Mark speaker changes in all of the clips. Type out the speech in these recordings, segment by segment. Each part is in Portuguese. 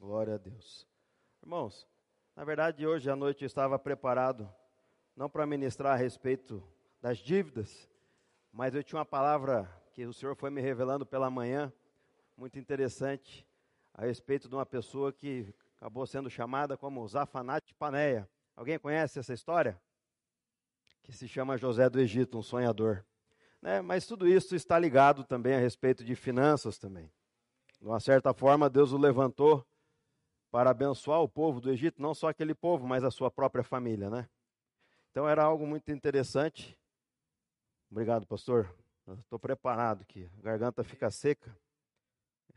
Speaker 1: Glória a Deus. Irmãos, na verdade, hoje à noite eu estava preparado, não para ministrar a respeito das dívidas, mas eu tinha uma palavra que o Senhor foi me revelando pela manhã, muito interessante, a respeito de uma pessoa que acabou sendo chamada como Zafanate Paneia. Alguém conhece essa história? Que se chama José do Egito, um sonhador. Né? Mas tudo isso está ligado também a respeito de finanças também. De uma certa forma, Deus o levantou para abençoar o povo do Egito, não só aquele povo, mas a sua própria família, né? Então era algo muito interessante. Obrigado, pastor. Estou preparado aqui. A garganta fica seca.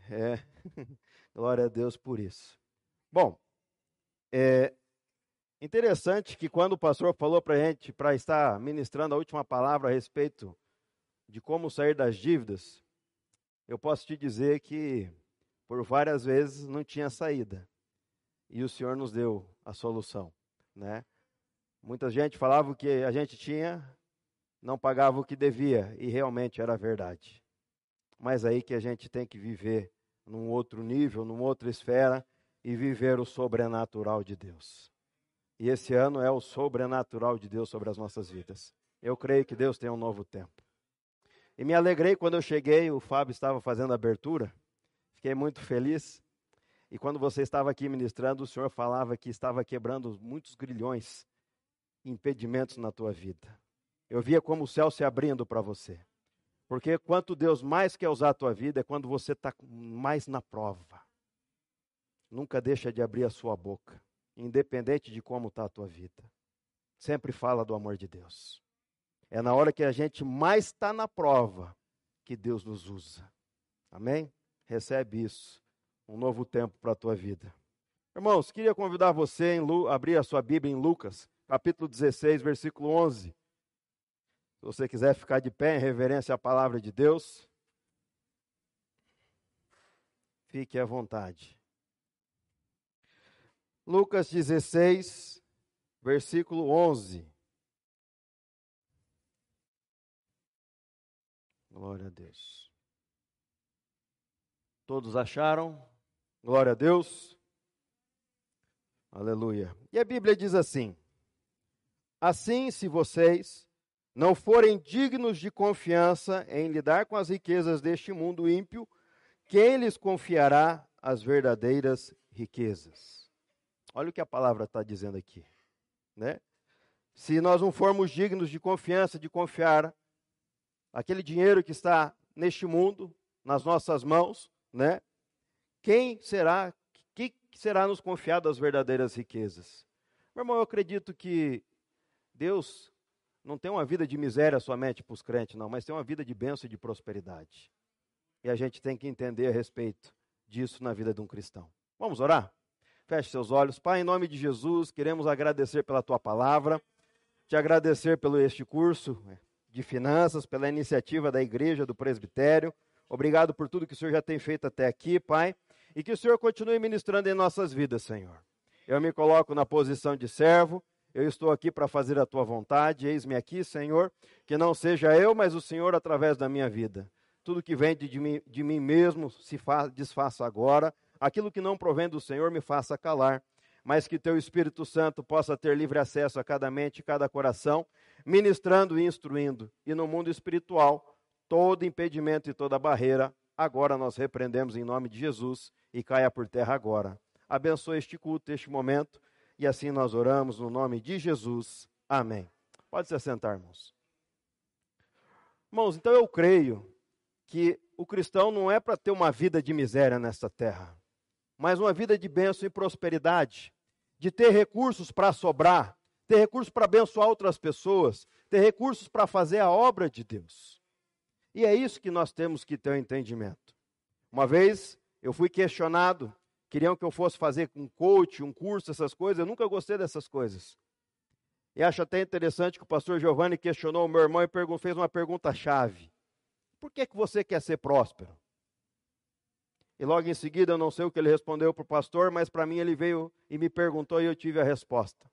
Speaker 1: É, glória a Deus por isso. Bom, é interessante que quando o pastor falou para a gente, para estar ministrando a última palavra a respeito de como sair das dívidas, eu posso te dizer que por várias vezes não tinha saída e o Senhor nos deu a solução, né? Muita gente falava que a gente tinha, não pagava o que devia, e realmente era verdade. Mas aí que a gente tem que viver num outro nível, numa outra esfera, e viver o sobrenatural de Deus. E esse ano é o sobrenatural de Deus sobre as nossas vidas. Eu creio que Deus tem um novo tempo. E me alegrei quando eu cheguei, o Fábio estava fazendo a abertura. Fiquei muito feliz. E quando você estava aqui ministrando, o Senhor falava que estava quebrando muitos grilhões, impedimentos na tua vida. Eu via como o céu se abrindo para você. Porque quanto Deus mais quer usar a tua vida é quando você está mais na prova. Nunca deixa de abrir a sua boca, independente de como está a tua vida. Sempre fala do amor de Deus. É na hora que a gente mais está na prova que Deus nos usa. Amém? Recebe isso um novo tempo para a tua vida. Irmãos, queria convidar você a abrir a sua Bíblia em Lucas, capítulo 16, versículo 11. Se você quiser ficar de pé em reverência à palavra de Deus, fique à vontade. Lucas 16, versículo 11. Glória a Deus. Todos acharam? Glória a Deus. Aleluia. E a Bíblia diz assim: Assim, se vocês não forem dignos de confiança em lidar com as riquezas deste mundo ímpio, quem lhes confiará as verdadeiras riquezas? Olha o que a palavra está dizendo aqui, né? Se nós não formos dignos de confiança, de confiar aquele dinheiro que está neste mundo, nas nossas mãos, né? Quem será, que será nos confiado as verdadeiras riquezas? Meu irmão, eu acredito que Deus não tem uma vida de miséria somente para os crentes, não, mas tem uma vida de bênção e de prosperidade. E a gente tem que entender a respeito disso na vida de um cristão. Vamos orar? Feche seus olhos. Pai, em nome de Jesus, queremos agradecer pela tua palavra, te agradecer pelo este curso de finanças, pela iniciativa da igreja, do presbitério. Obrigado por tudo que o Senhor já tem feito até aqui, Pai e que o Senhor continue ministrando em nossas vidas, Senhor. Eu me coloco na posição de servo, eu estou aqui para fazer a tua vontade, eis-me aqui, Senhor, que não seja eu, mas o Senhor através da minha vida. Tudo que vem de mim, de mim mesmo se desfaça agora, aquilo que não provém do Senhor me faça calar, mas que teu Espírito Santo possa ter livre acesso a cada mente e cada coração, ministrando e instruindo, e no mundo espiritual, todo impedimento e toda barreira, agora nós repreendemos em nome de Jesus e caia por terra agora. Abençoe este culto, este momento, e assim nós oramos no nome de Jesus. Amém. Pode se assentar, irmãos. Irmãos, então eu creio que o cristão não é para ter uma vida de miséria nesta terra, mas uma vida de bênção e prosperidade, de ter recursos para sobrar, ter recursos para abençoar outras pessoas, ter recursos para fazer a obra de Deus. E é isso que nós temos que ter o um entendimento. Uma vez eu fui questionado, queriam que eu fosse fazer um coach, um curso, essas coisas. Eu nunca gostei dessas coisas. E acho até interessante que o pastor Giovanni questionou o meu irmão e fez uma pergunta-chave. Por que, que você quer ser próspero? E logo em seguida, eu não sei o que ele respondeu para o pastor, mas para mim ele veio e me perguntou e eu tive a resposta.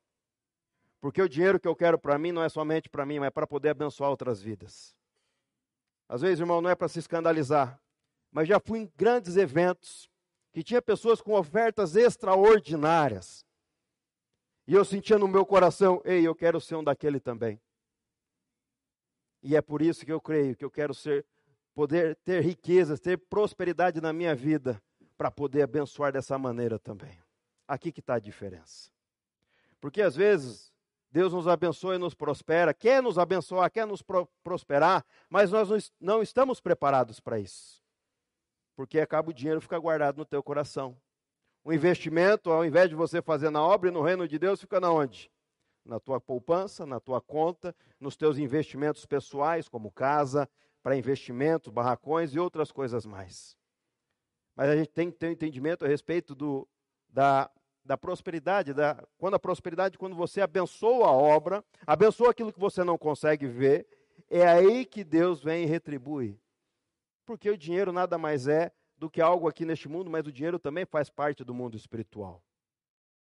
Speaker 1: Porque o dinheiro que eu quero para mim não é somente para mim, mas é para poder abençoar outras vidas. Às vezes, irmão, não é para se escandalizar, mas já fui em grandes eventos que tinha pessoas com ofertas extraordinárias. E eu sentia no meu coração, ei, eu quero ser um daquele também. E é por isso que eu creio que eu quero ser, poder ter riquezas, ter prosperidade na minha vida, para poder abençoar dessa maneira também. Aqui que está a diferença. Porque às vezes Deus nos abençoa e nos prospera, quer nos abençoar, quer nos pro prosperar, mas nós não estamos preparados para isso. Porque acaba o dinheiro fica guardado no teu coração. O investimento, ao invés de você fazer na obra e no reino de Deus, fica na onde? Na tua poupança, na tua conta, nos teus investimentos pessoais, como casa, para investimentos, barracões e outras coisas mais. Mas a gente tem que ter um entendimento a respeito do, da da prosperidade, da, quando a prosperidade, quando você abençoa a obra, abençoa aquilo que você não consegue ver, é aí que Deus vem e retribui. Porque o dinheiro nada mais é do que algo aqui neste mundo, mas o dinheiro também faz parte do mundo espiritual.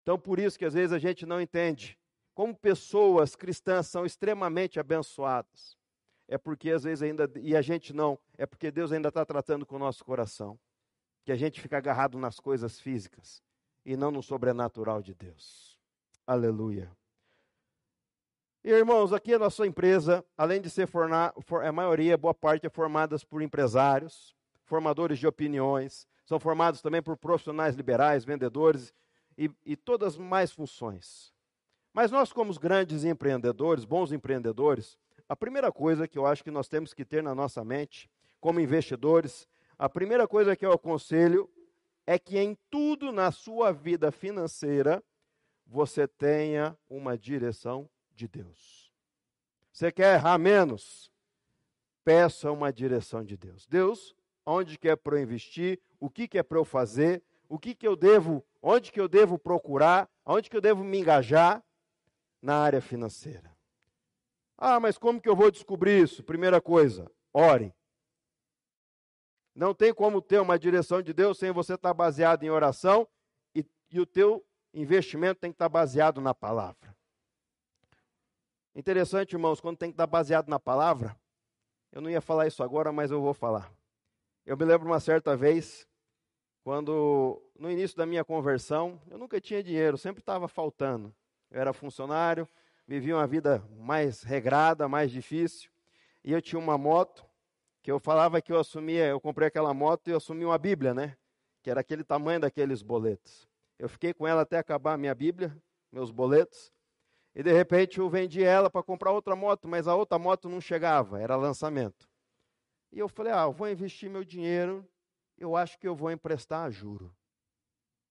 Speaker 1: Então, por isso que às vezes a gente não entende como pessoas cristãs são extremamente abençoadas. É porque às vezes ainda, e a gente não, é porque Deus ainda está tratando com o nosso coração. Que a gente fica agarrado nas coisas físicas e não no sobrenatural de Deus. Aleluia. E, irmãos, aqui a nossa empresa, além de ser formar, a maioria, boa parte é formada por empresários, formadores de opiniões, são formados também por profissionais liberais, vendedores e, e todas mais funções. Mas nós, como os grandes empreendedores, bons empreendedores, a primeira coisa que eu acho que nós temos que ter na nossa mente, como investidores, a primeira coisa que eu aconselho é que em tudo na sua vida financeira você tenha uma direção de Deus. Você quer errar menos? Peça uma direção de Deus. Deus, onde que é para eu investir? O que, que é para eu fazer? O que, que eu devo, onde que eu devo procurar? Onde que eu devo me engajar na área financeira? Ah, mas como que eu vou descobrir isso? Primeira coisa, ore. Não tem como ter uma direção de Deus sem você estar baseado em oração e, e o teu investimento tem que estar baseado na palavra. Interessante, irmãos, quando tem que estar baseado na palavra, eu não ia falar isso agora, mas eu vou falar. Eu me lembro uma certa vez, quando no início da minha conversão, eu nunca tinha dinheiro, sempre estava faltando. Eu era funcionário, vivia uma vida mais regrada, mais difícil, e eu tinha uma moto, que eu falava que eu assumia, eu comprei aquela moto e eu assumi uma Bíblia, né? Que era aquele tamanho daqueles boletos. Eu fiquei com ela até acabar a minha Bíblia, meus boletos. E de repente eu vendi ela para comprar outra moto, mas a outra moto não chegava, era lançamento. E eu falei: "Ah, eu vou investir meu dinheiro, eu acho que eu vou emprestar a juro.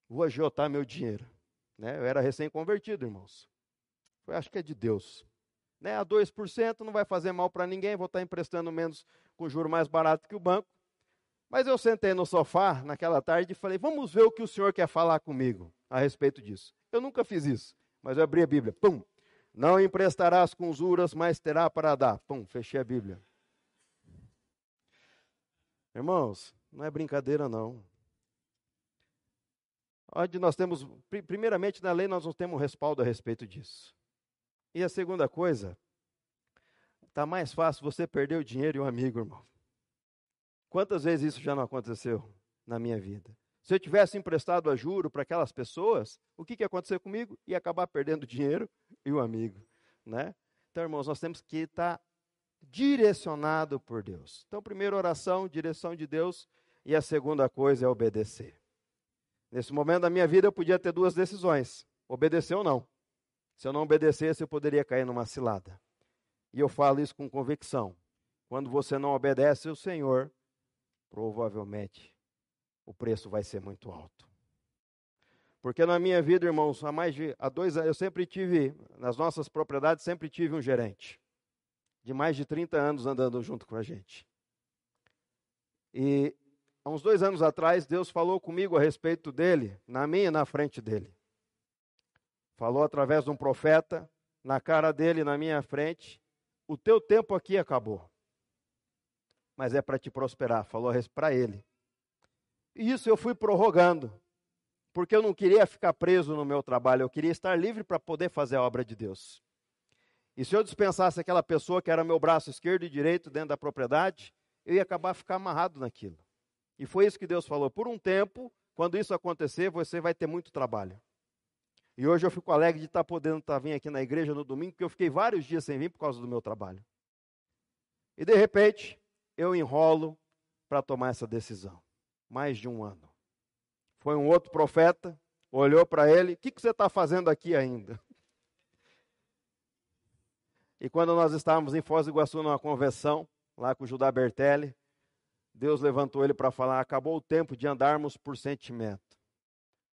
Speaker 1: Vou agiotar meu dinheiro", né? Eu era recém-convertido, irmãos. Eu acho que é de Deus. Né? A 2% não vai fazer mal para ninguém, vou estar emprestando menos com juro mais barato que o banco. Mas eu sentei no sofá naquela tarde e falei: vamos ver o que o senhor quer falar comigo a respeito disso. Eu nunca fiz isso, mas eu abri a Bíblia. Pum! Não emprestarás com juros, mas terá para dar. Pum, fechei a Bíblia. Irmãos, não é brincadeira não. Onde nós temos, primeiramente na lei nós não temos respaldo a respeito disso. E a segunda coisa, está mais fácil você perder o dinheiro e um amigo, irmão. Quantas vezes isso já não aconteceu na minha vida? Se eu tivesse emprestado a juro para aquelas pessoas, o que, que ia acontecer comigo? Ia acabar perdendo o dinheiro e o amigo, né? Então, irmãos, nós temos que estar direcionado por Deus. Então, primeira oração, direção de Deus, e a segunda coisa é obedecer. Nesse momento da minha vida eu podia ter duas decisões: obedecer ou não. Se eu não obedecesse, eu poderia cair numa cilada. E eu falo isso com convicção. Quando você não obedece ao Senhor, provavelmente o preço vai ser muito alto. Porque na minha vida, irmãos, há mais de há dois anos, eu sempre tive, nas nossas propriedades, sempre tive um gerente. De mais de 30 anos andando junto com a gente. E há uns dois anos atrás, Deus falou comigo a respeito dele, na minha e na frente dele. Falou através de um profeta, na cara dele, na minha frente: O teu tempo aqui acabou. Mas é para te prosperar. Falou para ele. E isso eu fui prorrogando. Porque eu não queria ficar preso no meu trabalho. Eu queria estar livre para poder fazer a obra de Deus. E se eu dispensasse aquela pessoa que era meu braço esquerdo e direito dentro da propriedade, eu ia acabar ficar amarrado naquilo. E foi isso que Deus falou. Por um tempo, quando isso acontecer, você vai ter muito trabalho. E hoje eu fico alegre de estar podendo estar vindo aqui na igreja no domingo, porque eu fiquei vários dias sem vir por causa do meu trabalho. E de repente, eu enrolo para tomar essa decisão. Mais de um ano. Foi um outro profeta, olhou para ele: O que, que você está fazendo aqui ainda? E quando nós estávamos em Foz do Iguaçu numa convenção, lá com o Judá Bertelli, Deus levantou ele para falar: acabou o tempo de andarmos por sentimento,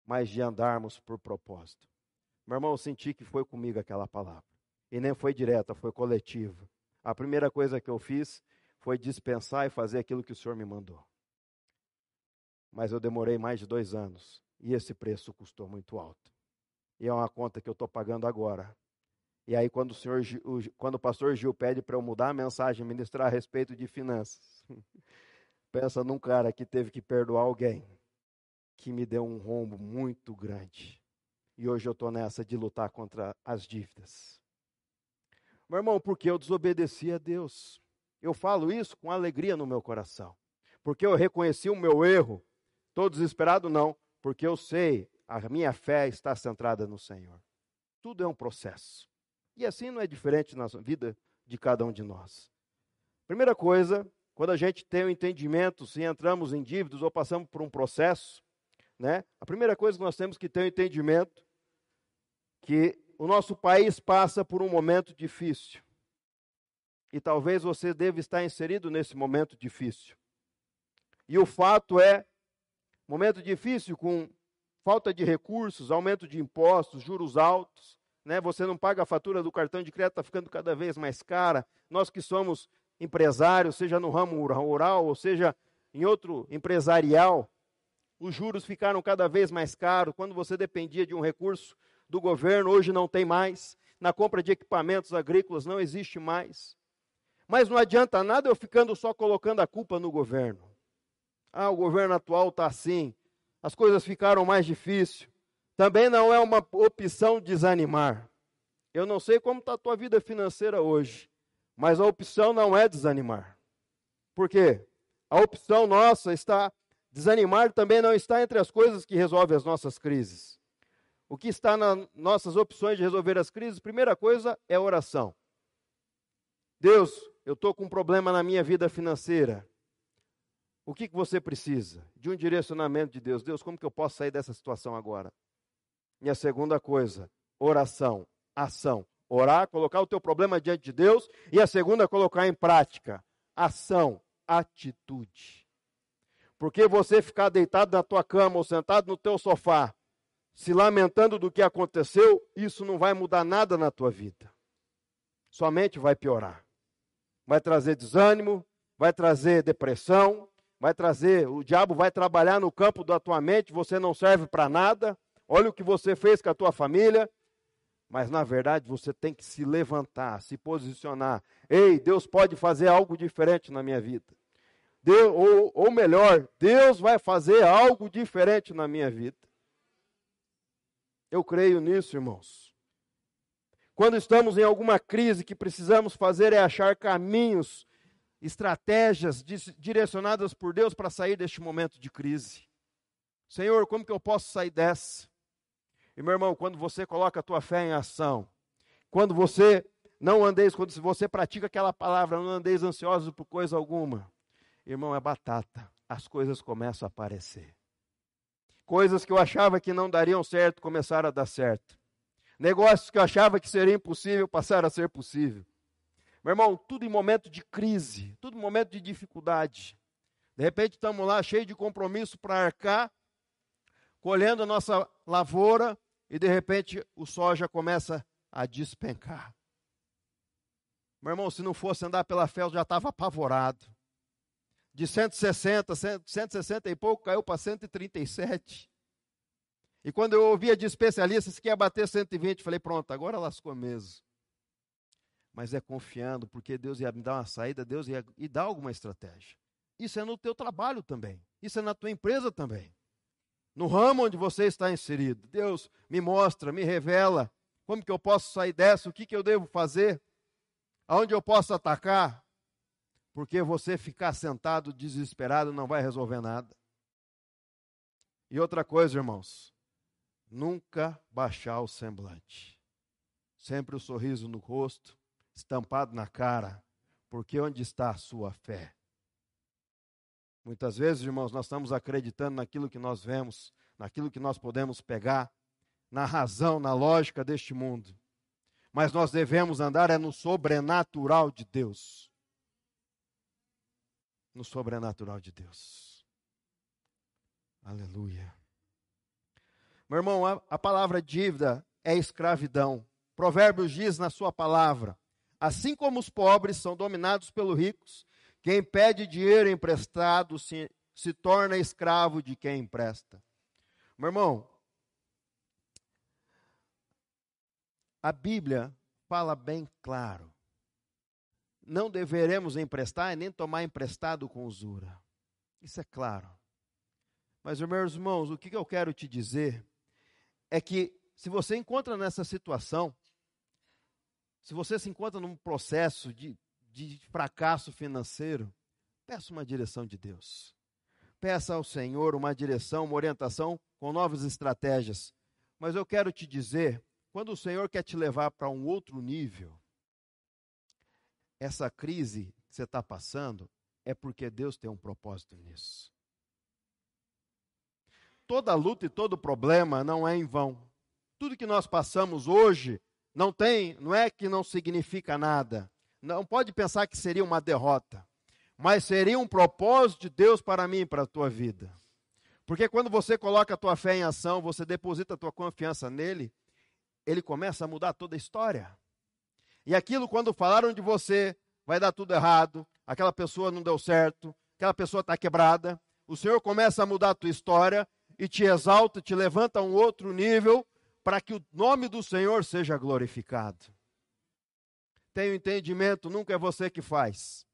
Speaker 1: mas de andarmos por propósito. Meu irmão, eu senti que foi comigo aquela palavra. E nem foi direta, foi coletiva. A primeira coisa que eu fiz foi dispensar e fazer aquilo que o Senhor me mandou. Mas eu demorei mais de dois anos. E esse preço custou muito alto. E é uma conta que eu estou pagando agora. E aí, quando o, senhor, quando o pastor Gil pede para eu mudar a mensagem, ministrar a respeito de finanças, pensa num cara que teve que perdoar alguém que me deu um rombo muito grande. E hoje eu estou nessa de lutar contra as dívidas. Meu irmão, porque eu desobedeci a Deus. Eu falo isso com alegria no meu coração. Porque eu reconheci o meu erro. Estou desesperado? Não. Porque eu sei, a minha fé está centrada no Senhor. Tudo é um processo. E assim não é diferente na vida de cada um de nós. Primeira coisa, quando a gente tem o um entendimento se entramos em dívidas ou passamos por um processo, né? A primeira coisa que nós temos que ter o um entendimento que o nosso país passa por um momento difícil. E talvez você deva estar inserido nesse momento difícil. E o fato é, momento difícil com falta de recursos, aumento de impostos, juros altos, né? Você não paga a fatura do cartão de crédito, está ficando cada vez mais cara. Nós que somos empresário, seja no ramo rural, ou seja em outro empresarial, os juros ficaram cada vez mais caros. Quando você dependia de um recurso do governo, hoje não tem mais. Na compra de equipamentos agrícolas não existe mais. Mas não adianta nada eu ficando só colocando a culpa no governo. Ah, o governo atual está assim, as coisas ficaram mais difíceis. Também não é uma opção desanimar. Eu não sei como está a tua vida financeira hoje. Mas a opção não é desanimar. Por quê? A opção nossa está desanimar também não está entre as coisas que resolvem as nossas crises. O que está nas nossas opções de resolver as crises, primeira coisa é oração. Deus, eu estou com um problema na minha vida financeira. O que, que você precisa? De um direcionamento de Deus. Deus, como que eu posso sair dessa situação agora? E a segunda coisa, oração, ação. Orar, colocar o teu problema diante de Deus. E a segunda, colocar em prática. Ação, atitude. Porque você ficar deitado na tua cama ou sentado no teu sofá, se lamentando do que aconteceu, isso não vai mudar nada na tua vida. Somente vai piorar. Vai trazer desânimo, vai trazer depressão, vai trazer, o diabo vai trabalhar no campo da tua mente, você não serve para nada. Olha o que você fez com a tua família, mas na verdade você tem que se levantar, se posicionar. Ei, Deus pode fazer algo diferente na minha vida. Deus, ou, ou melhor, Deus vai fazer algo diferente na minha vida. Eu creio nisso, irmãos. Quando estamos em alguma crise, que precisamos fazer é achar caminhos, estratégias direcionadas por Deus para sair deste momento de crise. Senhor, como que eu posso sair dessa? E meu irmão, quando você coloca a tua fé em ação, quando você não andeis, quando você pratica aquela palavra, não andeis ansiosos por coisa alguma, irmão, é batata. As coisas começam a aparecer. Coisas que eu achava que não dariam certo começaram a dar certo. Negócios que eu achava que seria impossível passaram a ser possível. Meu irmão, tudo em momento de crise, tudo em momento de dificuldade. De repente estamos lá cheios de compromisso para arcar, colhendo a nossa lavoura, e de repente o sol já começa a despencar. Meu irmão, se não fosse andar pela fé, eu já estava apavorado. De 160, 160 e pouco, caiu para 137. E quando eu ouvia de especialistas que ia bater 120, falei, pronto, agora lascou mesmo. Mas é confiando, porque Deus ia me dar uma saída, Deus ia e dar alguma estratégia. Isso é no teu trabalho também. Isso é na tua empresa também no ramo onde você está inserido. Deus me mostra, me revela como que eu posso sair dessa, o que, que eu devo fazer, aonde eu posso atacar, porque você ficar sentado desesperado não vai resolver nada. E outra coisa, irmãos, nunca baixar o semblante. Sempre o sorriso no rosto, estampado na cara, porque onde está a sua fé? Muitas vezes, irmãos, nós estamos acreditando naquilo que nós vemos, naquilo que nós podemos pegar, na razão, na lógica deste mundo. Mas nós devemos andar é no sobrenatural de Deus. No sobrenatural de Deus. Aleluia. Meu irmão, a, a palavra dívida é escravidão. Provérbios diz na sua palavra: assim como os pobres são dominados pelos ricos, quem pede dinheiro emprestado se, se torna escravo de quem empresta. Meu irmão, a Bíblia fala bem claro. Não deveremos emprestar e nem tomar emprestado com usura. Isso é claro. Mas, meus irmãos, o que eu quero te dizer é que se você encontra nessa situação, se você se encontra num processo de, de fracasso financeiro, peça uma direção de Deus. Peça ao Senhor uma direção, uma orientação com novas estratégias. Mas eu quero te dizer quando o Senhor quer te levar para um outro nível, essa crise que você está passando é porque Deus tem um propósito nisso. Toda luta e todo problema não é em vão. Tudo que nós passamos hoje não tem, não é que não significa nada. Não pode pensar que seria uma derrota, mas seria um propósito de Deus para mim e para a tua vida. Porque quando você coloca a tua fé em ação, você deposita a tua confiança nele, ele começa a mudar toda a história. E aquilo, quando falaram de você, vai dar tudo errado, aquela pessoa não deu certo, aquela pessoa está quebrada, o Senhor começa a mudar a tua história e te exalta, te levanta a um outro nível, para que o nome do Senhor seja glorificado. Tenha entendimento, nunca é você que faz.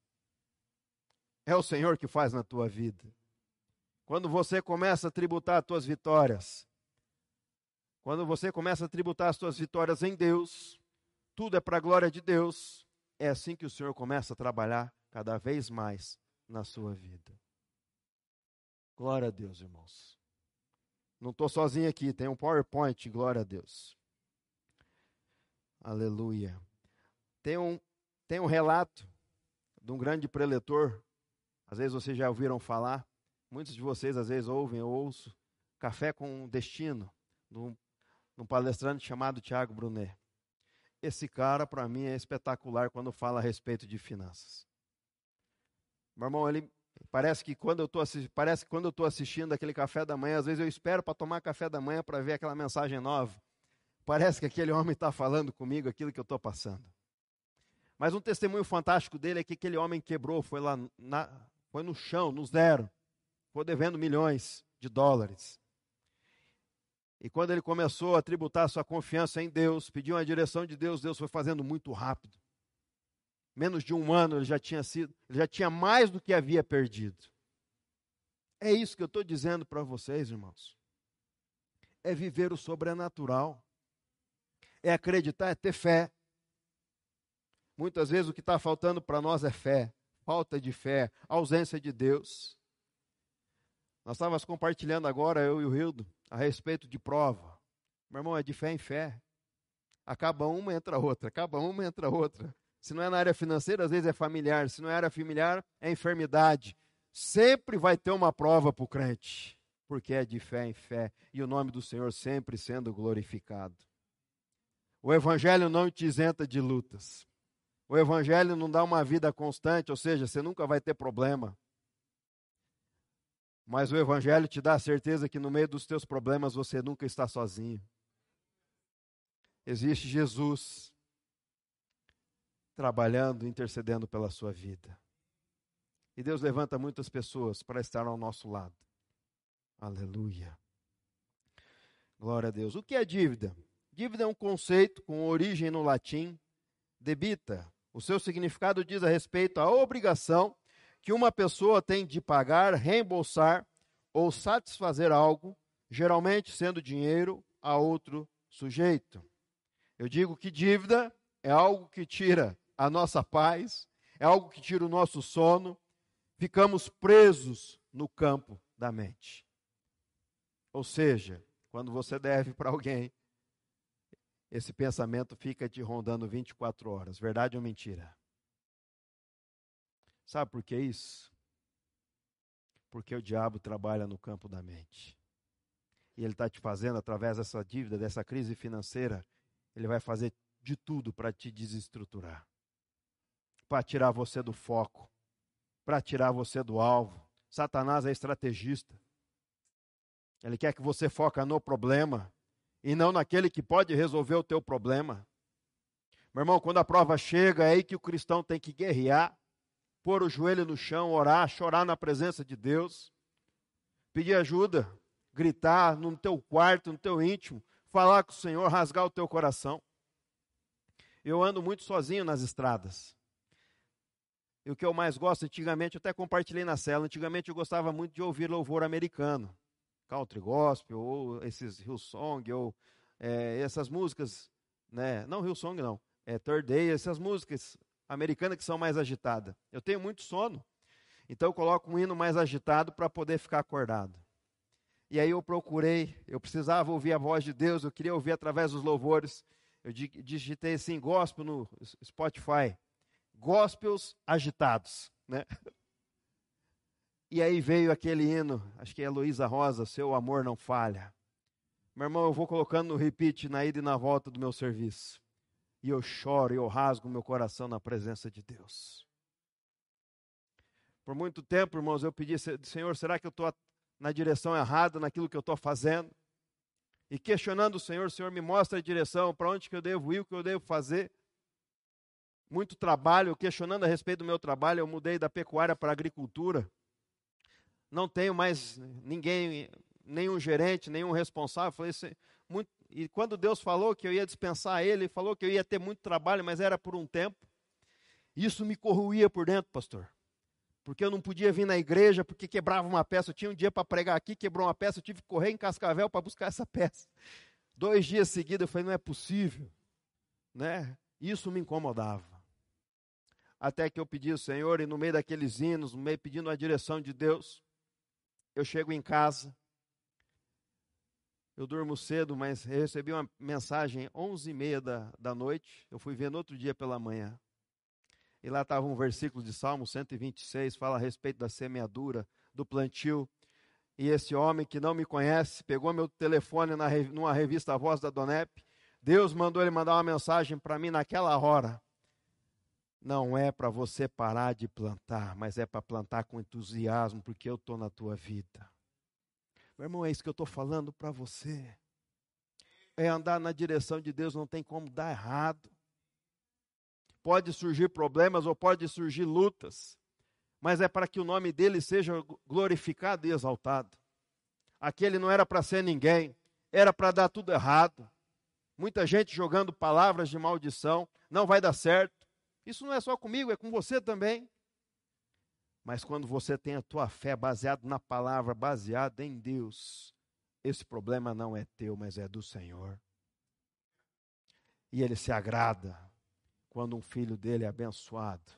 Speaker 1: É o Senhor que faz na tua vida. Quando você começa a tributar as tuas vitórias, quando você começa a tributar as suas vitórias em Deus, tudo é para a glória de Deus. É assim que o Senhor começa a trabalhar cada vez mais na sua vida. Glória a Deus, irmãos. Não estou sozinho aqui, tem um PowerPoint, glória a Deus. Aleluia. Tem um, tem um relato de um grande preletor, às vezes vocês já ouviram falar, muitos de vocês às vezes ouvem, eu ouço, Café com Destino, de um num palestrante chamado Tiago Brunet. Esse cara, para mim, é espetacular quando fala a respeito de finanças. Meu irmão, ele parece que quando eu estou parece quando eu estou assistindo aquele café da manhã, às vezes eu espero para tomar café da manhã para ver aquela mensagem nova. Parece que aquele homem está falando comigo aquilo que eu estou passando. Mas um testemunho fantástico dele é que aquele homem quebrou, foi lá na, foi no chão, no zero, foi devendo milhões de dólares. E quando ele começou a tributar sua confiança em Deus, pediu a direção de Deus, Deus foi fazendo muito rápido. Menos de um ano ele já tinha sido, ele já tinha mais do que havia perdido. É isso que eu estou dizendo para vocês, irmãos. É viver o sobrenatural. É acreditar, é ter fé. Muitas vezes o que está faltando para nós é fé, falta de fé, ausência de Deus. Nós estávamos compartilhando agora, eu e o Rildo, a respeito de prova. Meu irmão, é de fé em fé. Acaba uma, entra outra. Acaba uma, entra outra. Se não é na área financeira, às vezes é familiar. Se não é área familiar, é enfermidade. Sempre vai ter uma prova para o crente, porque é de fé em fé. E o nome do Senhor sempre sendo glorificado. O Evangelho não te isenta de lutas. O Evangelho não dá uma vida constante, ou seja, você nunca vai ter problema. Mas o Evangelho te dá a certeza que no meio dos teus problemas você nunca está sozinho. Existe Jesus trabalhando, intercedendo pela sua vida. E Deus levanta muitas pessoas para estar ao nosso lado. Aleluia. Glória a Deus. O que é dívida? Dívida é um conceito com origem no latim debita. O seu significado diz a respeito à obrigação que uma pessoa tem de pagar, reembolsar ou satisfazer algo, geralmente sendo dinheiro, a outro sujeito. Eu digo que dívida é algo que tira a nossa paz, é algo que tira o nosso sono, ficamos presos no campo da mente. Ou seja, quando você deve para alguém, esse pensamento fica te rondando 24 horas. Verdade ou mentira? Sabe por que isso? Porque o diabo trabalha no campo da mente. E ele está te fazendo, através dessa dívida, dessa crise financeira, ele vai fazer de tudo para te desestruturar, para tirar você do foco, para tirar você do alvo. Satanás é estrategista. Ele quer que você foca no problema e não naquele que pode resolver o teu problema. Meu irmão, quando a prova chega, é aí que o cristão tem que guerrear, pôr o joelho no chão, orar, chorar na presença de Deus, pedir ajuda, gritar no teu quarto, no teu íntimo, falar com o Senhor, rasgar o teu coração. Eu ando muito sozinho nas estradas. E o que eu mais gosto, antigamente, eu até compartilhei na cela, antigamente eu gostava muito de ouvir louvor americano, country gospel, ou esses Hillsong, ou é, essas músicas, né? não Hillsong não, é Third Day, essas músicas americanas que são mais agitadas. Eu tenho muito sono, então eu coloco um hino mais agitado para poder ficar acordado. E aí eu procurei, eu precisava ouvir a voz de Deus, eu queria ouvir através dos louvores. Eu digitei assim, gospel no Spotify. Gospels agitados, né? E aí veio aquele hino, acho que é Luísa Rosa, Seu Amor Não Falha. Meu irmão, eu vou colocando no repeat na ida e na volta do meu serviço. E eu choro e eu rasgo meu coração na presença de Deus. Por muito tempo, irmãos, eu pedi, Senhor, será que eu estou na direção errada naquilo que eu estou fazendo? E questionando o Senhor, Senhor me mostra a direção, para onde que eu devo ir, o que eu devo fazer. Muito trabalho, questionando a respeito do meu trabalho, eu mudei da pecuária para a agricultura. Não tenho mais ninguém, nenhum gerente, nenhum responsável. Falei, muito, e quando Deus falou que eu ia dispensar ele, falou que eu ia ter muito trabalho, mas era por um tempo. Isso me corroía por dentro, pastor porque eu não podia vir na igreja, porque quebrava uma peça. Eu tinha um dia para pregar aqui, quebrou uma peça, eu tive que correr em Cascavel para buscar essa peça. Dois dias seguidos eu falei, não é possível. Né? Isso me incomodava. Até que eu pedi ao Senhor, e no meio daqueles hinos, no meio pedindo a direção de Deus, eu chego em casa, eu durmo cedo, mas recebi uma mensagem onze e meia da, da noite, eu fui ver no outro dia pela manhã. E lá estava um versículo de Salmo 126, fala a respeito da semeadura, do plantio. E esse homem que não me conhece, pegou meu telefone na, numa revista A Voz da Donep. Deus mandou ele mandar uma mensagem para mim naquela hora. Não é para você parar de plantar, mas é para plantar com entusiasmo, porque eu estou na tua vida. Meu irmão, é isso que eu estou falando para você. É andar na direção de Deus, não tem como dar errado pode surgir problemas ou pode surgir lutas, mas é para que o nome dele seja glorificado e exaltado. Aquele não era para ser ninguém, era para dar tudo errado. Muita gente jogando palavras de maldição, não vai dar certo. Isso não é só comigo, é com você também. Mas quando você tem a tua fé baseada na palavra, baseada em Deus, esse problema não é teu, mas é do Senhor. E ele se agrada quando um filho dele é abençoado,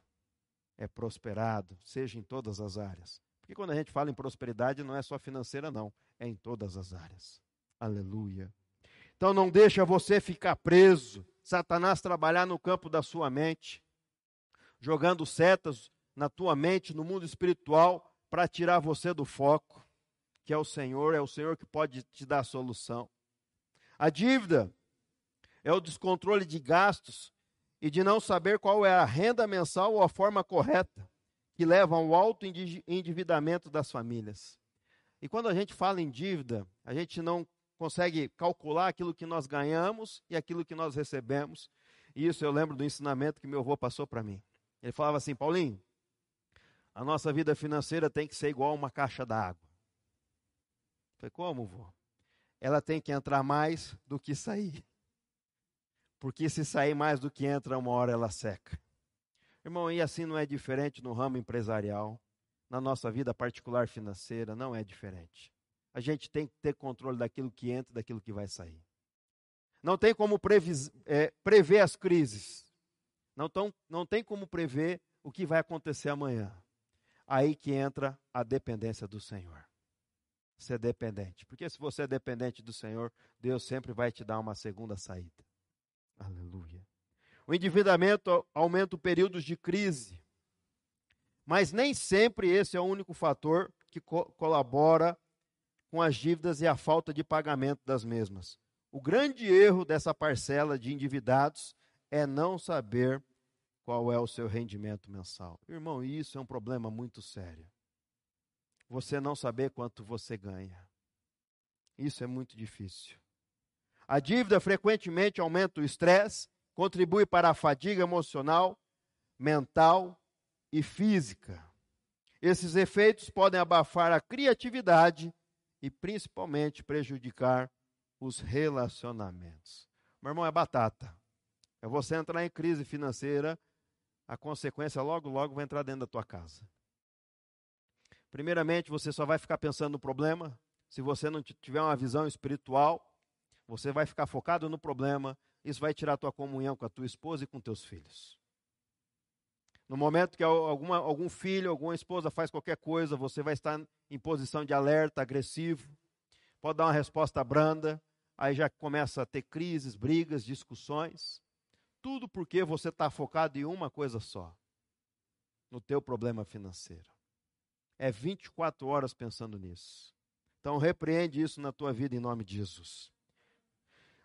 Speaker 1: é prosperado, seja em todas as áreas. Porque quando a gente fala em prosperidade, não é só financeira, não, é em todas as áreas. Aleluia. Então não deixa você ficar preso, Satanás trabalhar no campo da sua mente, jogando setas na tua mente, no mundo espiritual, para tirar você do foco, que é o Senhor, é o Senhor que pode te dar a solução. A dívida é o descontrole de gastos e de não saber qual é a renda mensal ou a forma correta que leva ao alto endividamento das famílias. E quando a gente fala em dívida, a gente não consegue calcular aquilo que nós ganhamos e aquilo que nós recebemos. E isso eu lembro do ensinamento que meu avô passou para mim. Ele falava assim: Paulinho, a nossa vida financeira tem que ser igual uma caixa d'água. Falei, como, vô? Ela tem que entrar mais do que sair porque se sair mais do que entra, uma hora ela seca. Irmão, e assim não é diferente no ramo empresarial, na nossa vida particular financeira, não é diferente. A gente tem que ter controle daquilo que entra daquilo que vai sair. Não tem como previs, é, prever as crises. Não, tão, não tem como prever o que vai acontecer amanhã. Aí que entra a dependência do Senhor. ser dependente. Porque se você é dependente do Senhor, Deus sempre vai te dar uma segunda saída. Aleluia. O endividamento aumenta períodos de crise. Mas nem sempre esse é o único fator que co colabora com as dívidas e a falta de pagamento das mesmas. O grande erro dessa parcela de endividados é não saber qual é o seu rendimento mensal. Irmão, isso é um problema muito sério. Você não saber quanto você ganha. Isso é muito difícil. A dívida frequentemente aumenta o estresse, contribui para a fadiga emocional, mental e física. Esses efeitos podem abafar a criatividade e principalmente prejudicar os relacionamentos. Meu irmão, é batata. É você entrar em crise financeira, a consequência logo, logo vai entrar dentro da tua casa. Primeiramente, você só vai ficar pensando no problema. Se você não tiver uma visão espiritual, você vai ficar focado no problema. Isso vai tirar a tua comunhão com a tua esposa e com teus filhos. No momento que alguma, algum filho, alguma esposa faz qualquer coisa, você vai estar em posição de alerta, agressivo, pode dar uma resposta branda, aí já começa a ter crises, brigas, discussões. Tudo porque você está focado em uma coisa só, no teu problema financeiro. É 24 horas pensando nisso. Então repreende isso na tua vida em nome de Jesus.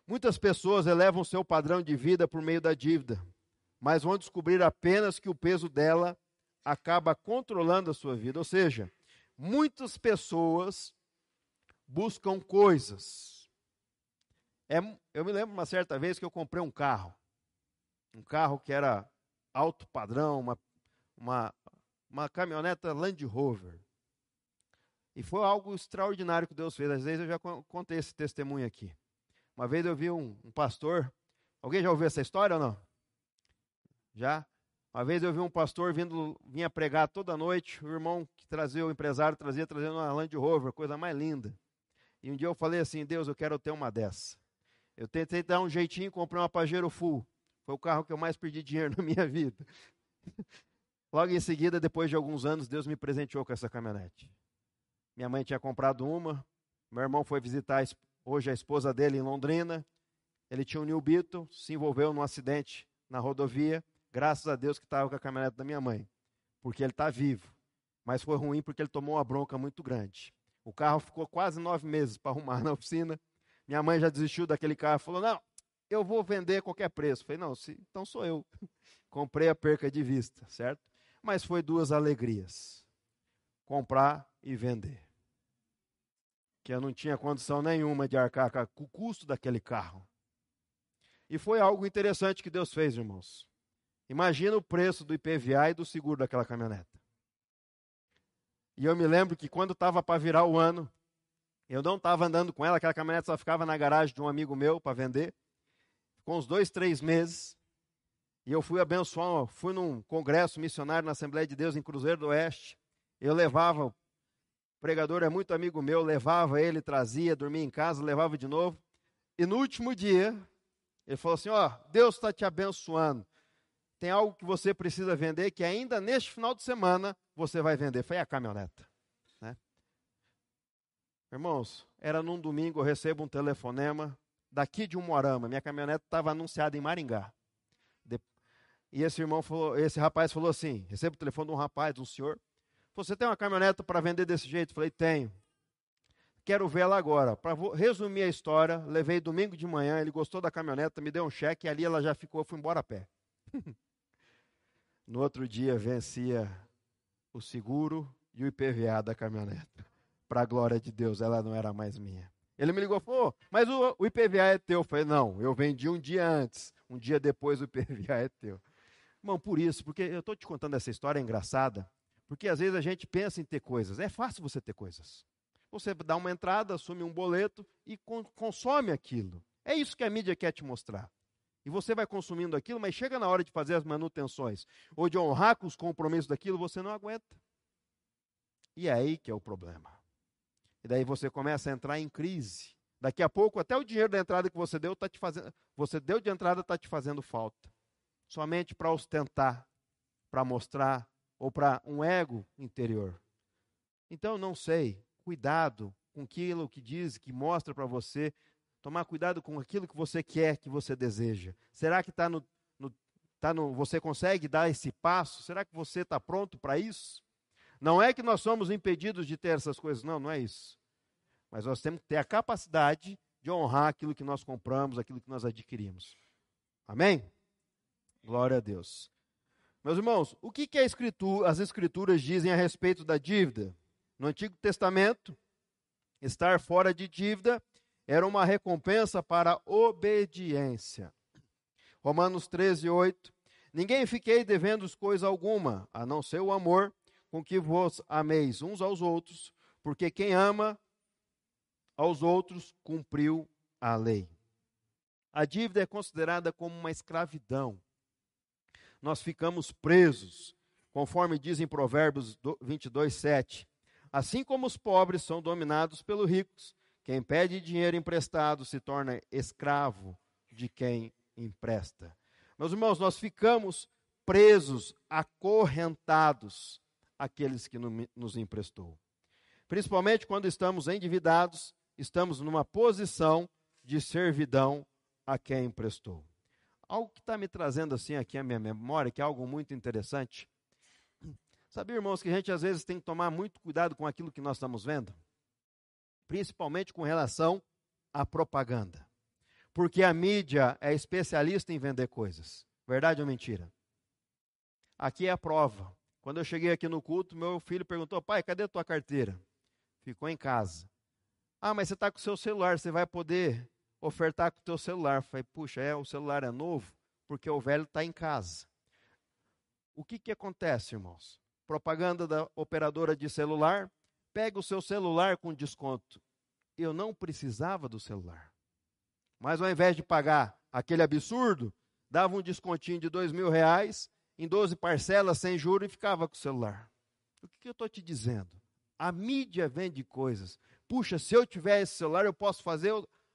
Speaker 1: Muitas pessoas elevam seu padrão de vida por meio da dívida mas vão descobrir apenas que o peso dela acaba controlando a sua vida. Ou seja, muitas pessoas buscam coisas. É, eu me lembro uma certa vez que eu comprei um carro. Um carro que era alto padrão, uma, uma, uma caminhoneta Land Rover. E foi algo extraordinário que Deus fez. Às vezes eu já contei esse testemunho aqui. Uma vez eu vi um, um pastor. Alguém já ouviu essa história ou não? Já? Uma vez eu vi um pastor vindo, vinha pregar toda noite, o irmão que trazia, o empresário trazia, trazendo uma Land Rover, coisa mais linda. E um dia eu falei assim, Deus, eu quero ter uma dessa. Eu tentei dar um jeitinho, comprei uma Pajero Full. Foi o carro que eu mais perdi dinheiro na minha vida. Logo em seguida, depois de alguns anos, Deus me presenteou com essa caminhonete. Minha mãe tinha comprado uma, meu irmão foi visitar hoje a esposa dele em Londrina. Ele tinha um New Beetle, se envolveu num acidente na rodovia Graças a Deus que estava com a caminhonete da minha mãe, porque ele está vivo. Mas foi ruim porque ele tomou uma bronca muito grande. O carro ficou quase nove meses para arrumar na oficina. Minha mãe já desistiu daquele carro falou: Não, eu vou vender a qualquer preço. Falei: Não, se, então sou eu. Comprei a perca de vista, certo? Mas foi duas alegrias: comprar e vender. Que eu não tinha condição nenhuma de arcar com o custo daquele carro. E foi algo interessante que Deus fez, irmãos. Imagina o preço do IPVA e do seguro daquela caminhoneta. E eu me lembro que quando estava para virar o ano, eu não estava andando com ela, aquela caminhonete só ficava na garagem de um amigo meu para vender. Com uns dois, três meses. E eu fui abençoar, fui num congresso missionário na Assembleia de Deus em Cruzeiro do Oeste. Eu levava, o pregador é muito amigo meu, levava ele, trazia, dormia em casa, levava de novo. E no último dia, ele falou assim: Ó, oh, Deus está te abençoando tem algo que você precisa vender que ainda neste final de semana você vai vender. Foi a caminhoneta. Né? Irmãos, era num domingo, eu recebo um telefonema daqui de Umuarama. Minha caminhonete estava anunciada em Maringá. E esse irmão falou, esse rapaz falou assim: recebo o telefone de um rapaz, de um senhor. Você tem uma caminhonete para vender desse jeito? falei, tenho. Quero vê-la agora. Para resumir a história, levei domingo de manhã, ele gostou da caminhoneta, me deu um cheque e ali ela já ficou, fui embora a pé. No outro dia vencia o seguro e o IPVA da caminhonete. Para a glória de Deus, ela não era mais minha. Ele me ligou e falou, mas o, o, IPVA é teu. Eu falei, não, eu vendi um dia antes. Um dia depois o IPVA é teu. Irmão, por isso, porque eu estou te contando essa história engraçada, porque às vezes a gente pensa em ter coisas. É fácil você ter coisas. Você dá uma entrada, assume um boleto e consome aquilo. É isso que a mídia quer te mostrar. E você vai consumindo aquilo, mas chega na hora de fazer as manutenções ou de honrar com os compromissos daquilo, você não aguenta. E é aí que é o problema. E daí você começa a entrar em crise. Daqui a pouco, até o dinheiro da entrada que você deu, tá te fazendo, você deu de entrada está te fazendo falta. Somente para ostentar, para mostrar, ou para um ego interior. Então, não sei, cuidado com aquilo que diz, que mostra para você. Tomar cuidado com aquilo que você quer, que você deseja. Será que está no, no, tá no. Você consegue dar esse passo? Será que você está pronto para isso? Não é que nós somos impedidos de ter essas coisas, não, não é isso. Mas nós temos que ter a capacidade de honrar aquilo que nós compramos, aquilo que nós adquirimos. Amém? Glória a Deus. Meus irmãos, o que, que escritura, as Escrituras dizem a respeito da dívida? No Antigo Testamento, estar fora de dívida era uma recompensa para obediência. Romanos 13, 8. Ninguém fiquei devendo coisa alguma, a não ser o amor com que vos ameis uns aos outros, porque quem ama aos outros cumpriu a lei. A dívida é considerada como uma escravidão nós ficamos presos, conforme dizem Provérbios 22, 7. Assim como os pobres são dominados pelos ricos, quem pede dinheiro emprestado se torna escravo de quem empresta. Meus irmãos, nós ficamos presos, acorrentados àqueles que nos emprestou. Principalmente quando estamos endividados, estamos numa posição de servidão a quem emprestou algo que está me trazendo assim aqui a minha memória, que é algo muito interessante. Sabe, irmãos, que a gente às vezes tem que tomar muito cuidado com aquilo que nós estamos vendo? Principalmente com relação à propaganda. Porque a mídia é especialista em vender coisas. Verdade ou mentira? Aqui é a prova. Quando eu cheguei aqui no culto, meu filho perguntou: pai, cadê a tua carteira? Ficou em casa. Ah, mas você está com o seu celular, você vai poder ofertar com o teu celular. Falei, puxa, é, o celular é novo, porque o velho está em casa. O que, que acontece, irmãos? Propaganda da operadora de celular, pega o seu celular com desconto. Eu não precisava do celular. Mas ao invés de pagar aquele absurdo, dava um descontinho de dois mil reais em 12 parcelas sem juros e ficava com o celular. O que, que eu estou te dizendo? A mídia vende coisas. Puxa, se eu tiver esse celular, eu posso fazer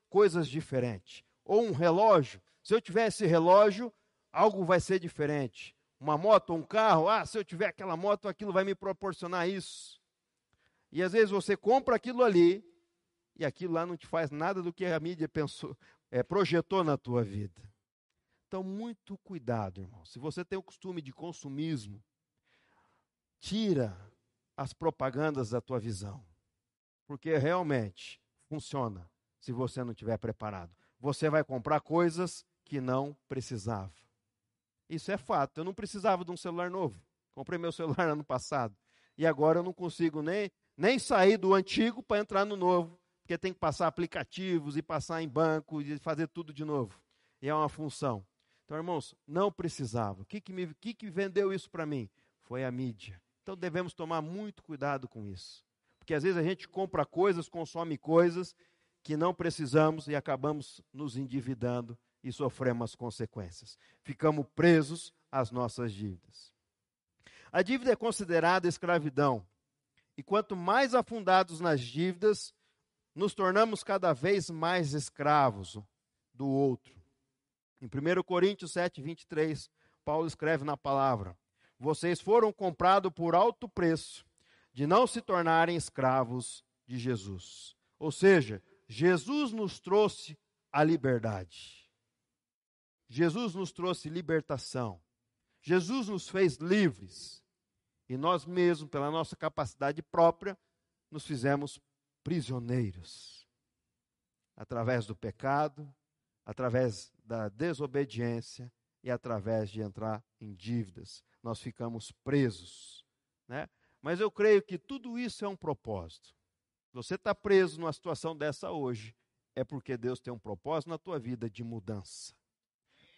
Speaker 1: coisas diferentes. Ou um relógio, se eu tiver esse relógio, algo vai ser diferente. Uma moto, um carro, ah, se eu tiver aquela moto, aquilo vai me proporcionar isso. E às vezes você compra aquilo ali e aquilo lá não te faz nada do que a mídia pensou, é, projetou na tua vida. Então, muito cuidado, irmão. Se você tem o costume de consumismo, tira as propagandas da tua visão. Porque realmente funciona se você não estiver preparado. Você vai comprar coisas que não precisava. Isso é fato. Eu não precisava de um celular novo. Comprei meu celular ano passado. E agora eu não consigo nem, nem sair do antigo para entrar no novo. Porque tem que passar aplicativos e passar em banco e fazer tudo de novo. E é uma função. Então, irmãos, não precisava. O que, que, me, que, que vendeu isso para mim? Foi a mídia. Então devemos tomar muito cuidado com isso. Porque às vezes a gente compra coisas, consome coisas que não precisamos e acabamos nos endividando e sofremos as consequências. Ficamos presos às nossas dívidas. A dívida é considerada escravidão. E quanto mais afundados nas dívidas, nos tornamos cada vez mais escravos do outro. Em 1 Coríntios 7, 23, Paulo escreve na palavra: Vocês foram comprados por alto preço, de não se tornarem escravos de Jesus. Ou seja, Jesus nos trouxe a liberdade. Jesus nos trouxe libertação. Jesus nos fez livres. E nós mesmos, pela nossa capacidade própria, nos fizemos prisioneiros. Através do pecado, através da desobediência e através de entrar em dívidas. Nós ficamos presos. Né? Mas eu creio que tudo isso é um propósito você está preso numa situação dessa hoje, é porque Deus tem um propósito na tua vida de mudança.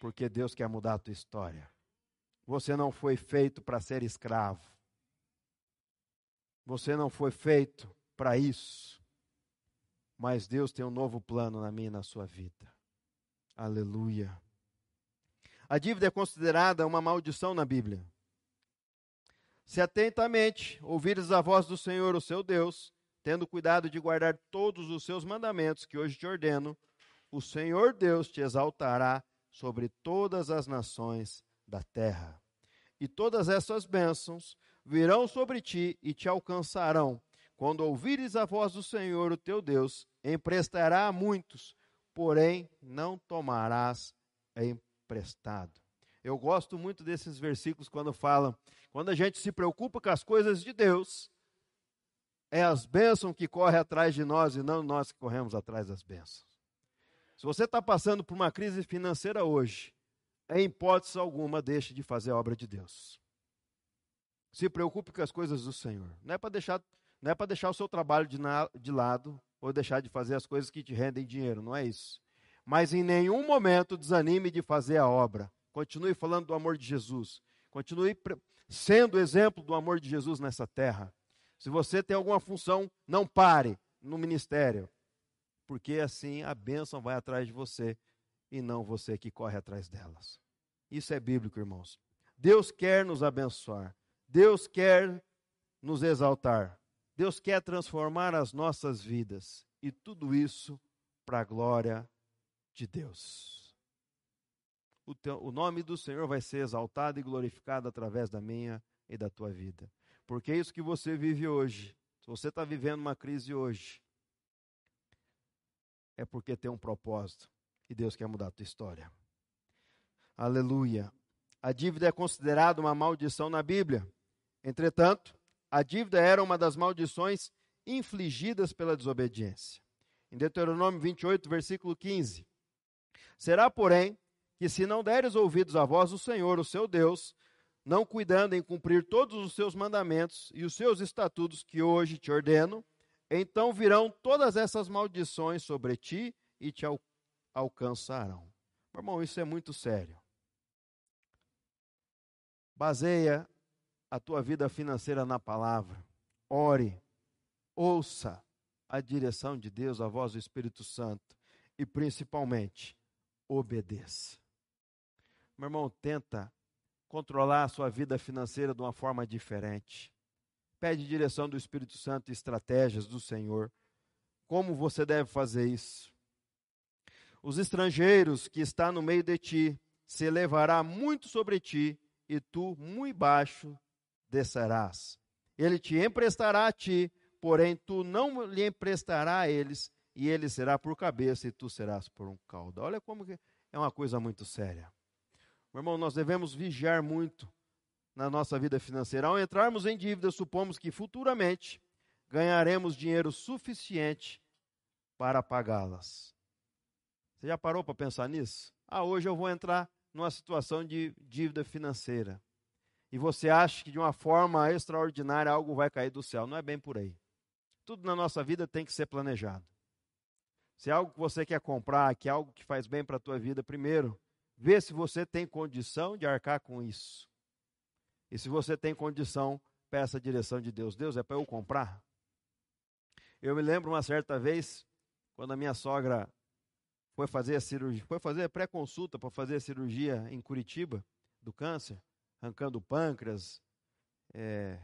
Speaker 1: Porque Deus quer mudar a tua história. Você não foi feito para ser escravo. Você não foi feito para isso. Mas Deus tem um novo plano na minha e na sua vida. Aleluia. A dívida é considerada uma maldição na Bíblia. Se atentamente ouvires a voz do Senhor, o seu Deus, tendo cuidado de guardar todos os seus mandamentos que hoje te ordeno, o Senhor Deus te exaltará sobre todas as nações da terra. E todas essas bênçãos virão sobre ti e te alcançarão quando ouvires a voz do Senhor, o teu Deus, emprestará a muitos, porém não tomarás emprestado. Eu gosto muito desses versículos quando falam, quando a gente se preocupa com as coisas de Deus, é as bênçãos que correm atrás de nós e não nós que corremos atrás das bênçãos. Se você está passando por uma crise financeira hoje, em hipótese alguma, deixe de fazer a obra de Deus. Se preocupe com as coisas do Senhor. Não é para deixar, não é para deixar o seu trabalho de, na, de lado ou deixar de fazer as coisas que te rendem dinheiro, não é isso. Mas em nenhum momento desanime de fazer a obra. Continue falando do amor de Jesus. Continue sendo exemplo do amor de Jesus nessa terra. Se você tem alguma função, não pare no ministério, porque assim a bênção vai atrás de você e não você que corre atrás delas. Isso é bíblico, irmãos. Deus quer nos abençoar. Deus quer nos exaltar. Deus quer transformar as nossas vidas. E tudo isso para a glória de Deus. O, teu, o nome do Senhor vai ser exaltado e glorificado através da minha e da tua vida. Porque é isso que você vive hoje. Se você está vivendo uma crise hoje, é porque tem um propósito e Deus quer mudar a tua história. Aleluia. A dívida é considerada uma maldição na Bíblia. Entretanto, a dívida era uma das maldições infligidas pela desobediência. Em Deuteronômio 28, versículo 15: Será, porém, que se não deres ouvidos à voz do Senhor, o seu Deus, não cuidando em cumprir todos os seus mandamentos e os seus estatutos que hoje te ordeno, então virão todas essas maldições sobre ti e te al alcançarão. Irmão, isso é muito sério. Baseia a tua vida financeira na palavra. Ore, ouça a direção de Deus, a voz do Espírito Santo e principalmente obedeça. Meu irmão, tenta controlar a sua vida financeira de uma forma diferente. Pede direção do Espírito Santo e estratégias do Senhor. Como você deve fazer isso? Os estrangeiros que está no meio de ti se elevará muito sobre ti, e tu muito baixo descerás. Ele te emprestará a ti, porém tu não lhe emprestará a eles, e ele será por cabeça e tu serás por um cauda. Olha como é uma coisa muito séria. Meu irmão, nós devemos vigiar muito na nossa vida financeira. Ao entrarmos em dívida, supomos que futuramente ganharemos dinheiro suficiente para pagá-las. Você já parou para pensar nisso? Ah, hoje eu vou entrar numa situação de dívida financeira. E você acha que de uma forma extraordinária algo vai cair do céu. Não é bem por aí. Tudo na nossa vida tem que ser planejado. Se é algo que você quer comprar, que é algo que faz bem para a tua vida, primeiro, Vê se você tem condição de arcar com isso. E se você tem condição, peça a direção de Deus. Deus, é para eu comprar? Eu me lembro uma certa vez, quando a minha sogra foi fazer a cirurgia, foi fazer pré-consulta para fazer a cirurgia em Curitiba do câncer, arrancando pâncreas, é,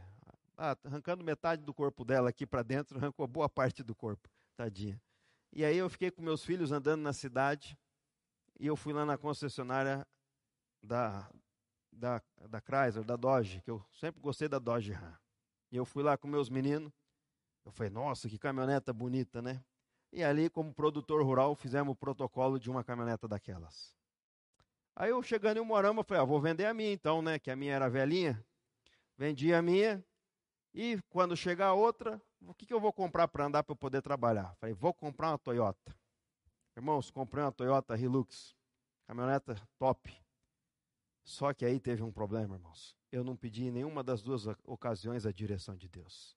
Speaker 1: arrancando metade do corpo dela aqui para dentro, arrancou boa parte do corpo, tadinha. E aí eu fiquei com meus filhos andando na cidade, e eu fui lá na concessionária da, da, da Chrysler, da Dodge, que eu sempre gostei da Dodge Ram. E eu fui lá com meus meninos. Eu falei, nossa, que caminhoneta bonita, né? E ali, como produtor rural, fizemos o protocolo de uma caminhoneta daquelas. Aí eu chegando em Morama, falei, ah, vou vender a minha então, né? Que a minha era velhinha. Vendi a minha. E quando chegar a outra, o que, que eu vou comprar para andar para eu poder trabalhar? Falei, vou comprar uma Toyota. Irmãos, comprei uma Toyota Hilux, caminhoneta top. Só que aí teve um problema, irmãos. Eu não pedi em nenhuma das duas ocasiões a direção de Deus.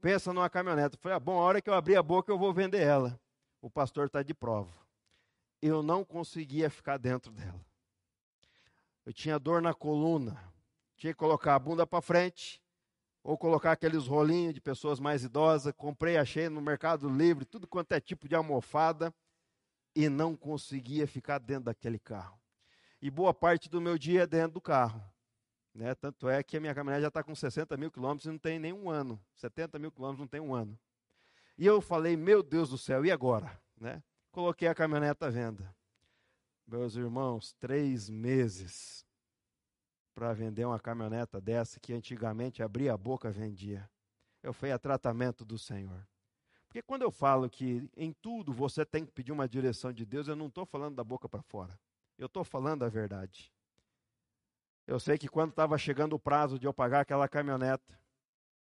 Speaker 1: Pensa numa caminhonete. Falei, ah, bom, a hora que eu abrir a boca eu vou vender ela. O pastor está de prova. Eu não conseguia ficar dentro dela. Eu tinha dor na coluna. Tinha que colocar a bunda para frente ou colocar aqueles rolinhos de pessoas mais idosas. Comprei, achei no Mercado Livre, tudo quanto é tipo de almofada e não conseguia ficar dentro daquele carro. E boa parte do meu dia é dentro do carro. Né? Tanto é que a minha caminhonete já está com 60 mil quilômetros e não tem nem um ano. 70 mil quilômetros não tem um ano. E eu falei, meu Deus do céu, e agora? Né? Coloquei a caminhonete à venda. Meus irmãos, três meses para vender uma caminhoneta dessa que antigamente abria a boca vendia. Eu fui a tratamento do Senhor. Porque quando eu falo que em tudo você tem que pedir uma direção de Deus, eu não estou falando da boca para fora. Eu estou falando a verdade. Eu sei que quando estava chegando o prazo de eu pagar aquela caminhoneta,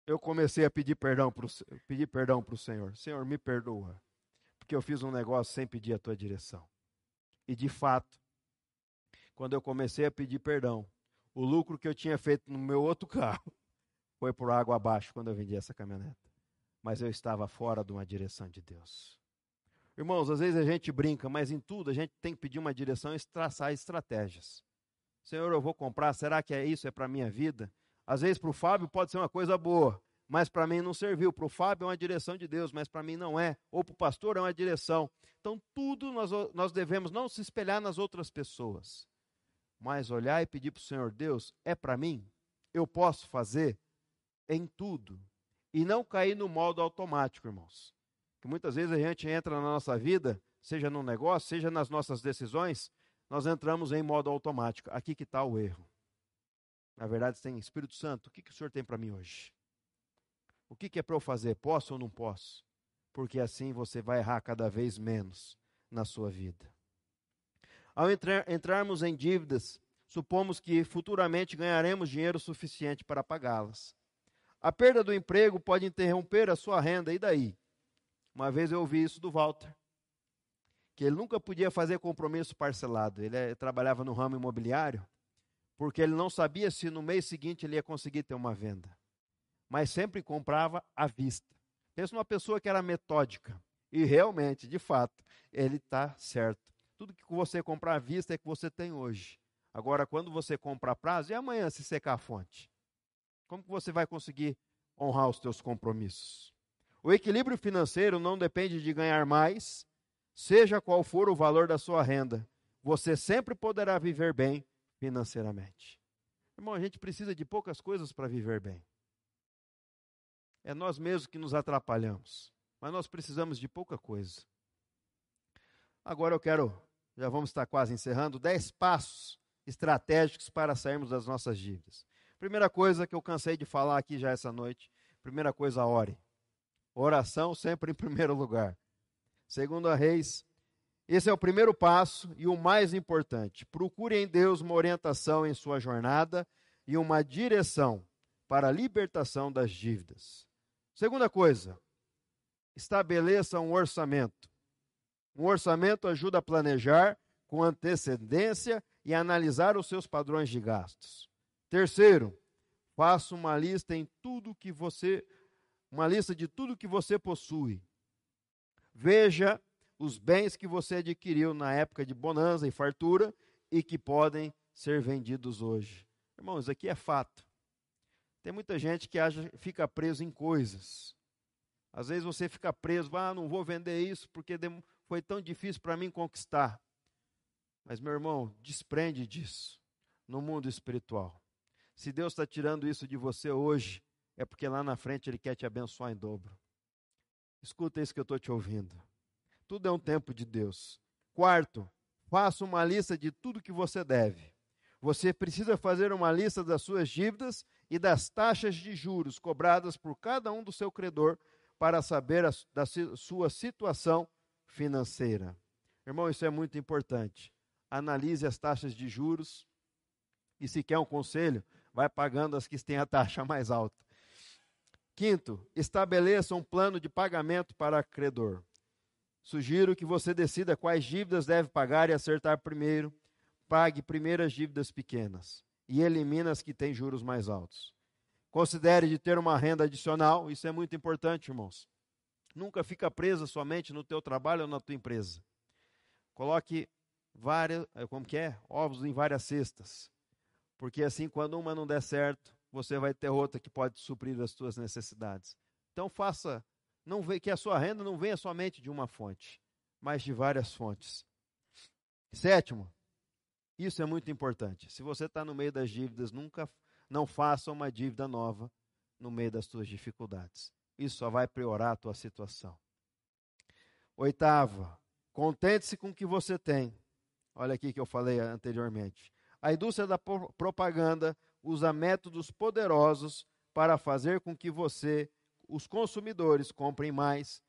Speaker 1: eu comecei a pedir perdão para o Senhor. Senhor, me perdoa, porque eu fiz um negócio sem pedir a tua direção. E de fato, quando eu comecei a pedir perdão, o lucro que eu tinha feito no meu outro carro foi por água abaixo quando eu vendi essa caminhoneta. Mas eu estava fora de uma direção de Deus. Irmãos, às vezes a gente brinca, mas em tudo a gente tem que pedir uma direção e traçar estratégias. Senhor, eu vou comprar, será que é isso? É para a minha vida? Às vezes para o Fábio pode ser uma coisa boa, mas para mim não serviu. Para o Fábio é uma direção de Deus, mas para mim não é. Ou para o pastor é uma direção. Então, tudo nós, nós devemos não se espelhar nas outras pessoas, mas olhar e pedir para o Senhor: Deus, é para mim? Eu posso fazer em tudo. E não cair no modo automático, irmãos. Que muitas vezes a gente entra na nossa vida, seja no negócio, seja nas nossas decisões, nós entramos em modo automático. Aqui que está o erro. Na verdade, tem Espírito Santo, o que, que o Senhor tem para mim hoje? O que, que é para eu fazer? Posso ou não posso? Porque assim você vai errar cada vez menos na sua vida. Ao entrar, entrarmos em dívidas, supomos que futuramente ganharemos dinheiro suficiente para pagá-las. A perda do emprego pode interromper a sua renda, e daí? Uma vez eu ouvi isso do Walter que ele nunca podia fazer compromisso parcelado. Ele é, trabalhava no ramo imobiliário, porque ele não sabia se no mês seguinte ele ia conseguir ter uma venda. Mas sempre comprava à vista. Pensa numa pessoa que era metódica. E realmente, de fato, ele está certo. Tudo que você comprar à vista é que você tem hoje. Agora, quando você compra a prazo, e amanhã se secar a fonte? Como que você vai conseguir honrar os seus compromissos? O equilíbrio financeiro não depende de ganhar mais, Seja qual for o valor da sua renda, você sempre poderá viver bem financeiramente. Irmão, a gente precisa de poucas coisas para viver bem. É nós mesmos que nos atrapalhamos, mas nós precisamos de pouca coisa. Agora eu quero, já vamos estar quase encerrando, dez passos estratégicos para sairmos das nossas dívidas. Primeira coisa que eu cansei de falar aqui já essa noite, primeira coisa, ore. Oração sempre em primeiro lugar. Segundo a Reis, esse é o primeiro passo e o mais importante. Procure em Deus uma orientação em sua jornada e uma direção para a libertação das dívidas. Segunda coisa, estabeleça um orçamento. Um orçamento ajuda a planejar com antecedência e analisar os seus padrões de gastos. Terceiro, faça uma lista em tudo que você uma lista de tudo que você possui Veja os bens que você adquiriu na época de bonança e fartura e que podem ser vendidos hoje. Irmãos, aqui é fato. Tem muita gente que acha, fica preso em coisas. Às vezes você fica preso, ah, não vou vender isso porque foi tão difícil para mim conquistar. Mas, meu irmão, desprende disso no mundo espiritual. Se Deus está tirando isso de você hoje, é porque lá na frente Ele quer te abençoar em dobro. Escuta isso que eu estou te ouvindo. Tudo é um tempo de Deus. Quarto, faça uma lista de tudo que você deve. Você precisa fazer uma lista das suas dívidas e das taxas de juros cobradas por cada um do seu credor para saber a, da sua situação financeira. Irmão, isso é muito importante. Analise as taxas de juros e, se quer um conselho, vai pagando as que têm a taxa mais alta. Quinto, estabeleça um plano de pagamento para credor. Sugiro que você decida quais dívidas deve pagar e acertar primeiro. Pague primeiro as dívidas pequenas e elimine as que têm juros mais altos. Considere de ter uma renda adicional, isso é muito importante, irmãos. Nunca fica presa somente no teu trabalho ou na tua empresa. Coloque várias, eh, como que é? Ovos em várias cestas. Porque assim, quando uma não der certo, você vai ter outra que pode suprir as suas necessidades. Então faça, não que a sua renda não venha somente de uma fonte, mas de várias fontes. Sétimo, isso é muito importante. Se você está no meio das dívidas, nunca não faça uma dívida nova no meio das suas dificuldades. Isso só vai piorar a tua situação. Oitava, contente-se com o que você tem. Olha aqui que eu falei anteriormente. A indústria da propaganda usa métodos poderosos para fazer com que você os consumidores comprem mais.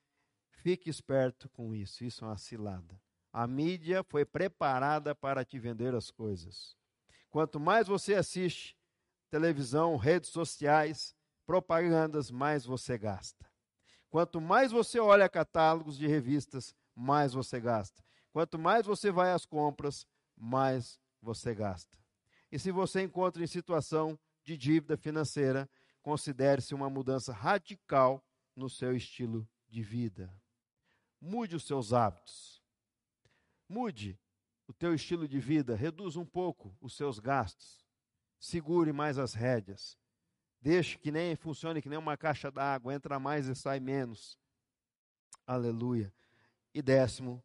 Speaker 1: Fique esperto com isso. Isso é uma cilada. A mídia foi preparada para te vender as coisas. Quanto mais você assiste televisão, redes sociais, propagandas, mais você gasta. Quanto mais você olha catálogos de revistas, mais você gasta. Quanto mais você vai às compras, mais você gasta. E se você encontra em situação de dívida financeira, considere-se uma mudança radical no seu estilo de vida. Mude os seus hábitos. Mude o teu estilo de vida, reduza um pouco os seus gastos. Segure mais as rédeas. Deixe que nem funcione que nem uma caixa d'água, entra mais e sai menos. Aleluia. E décimo,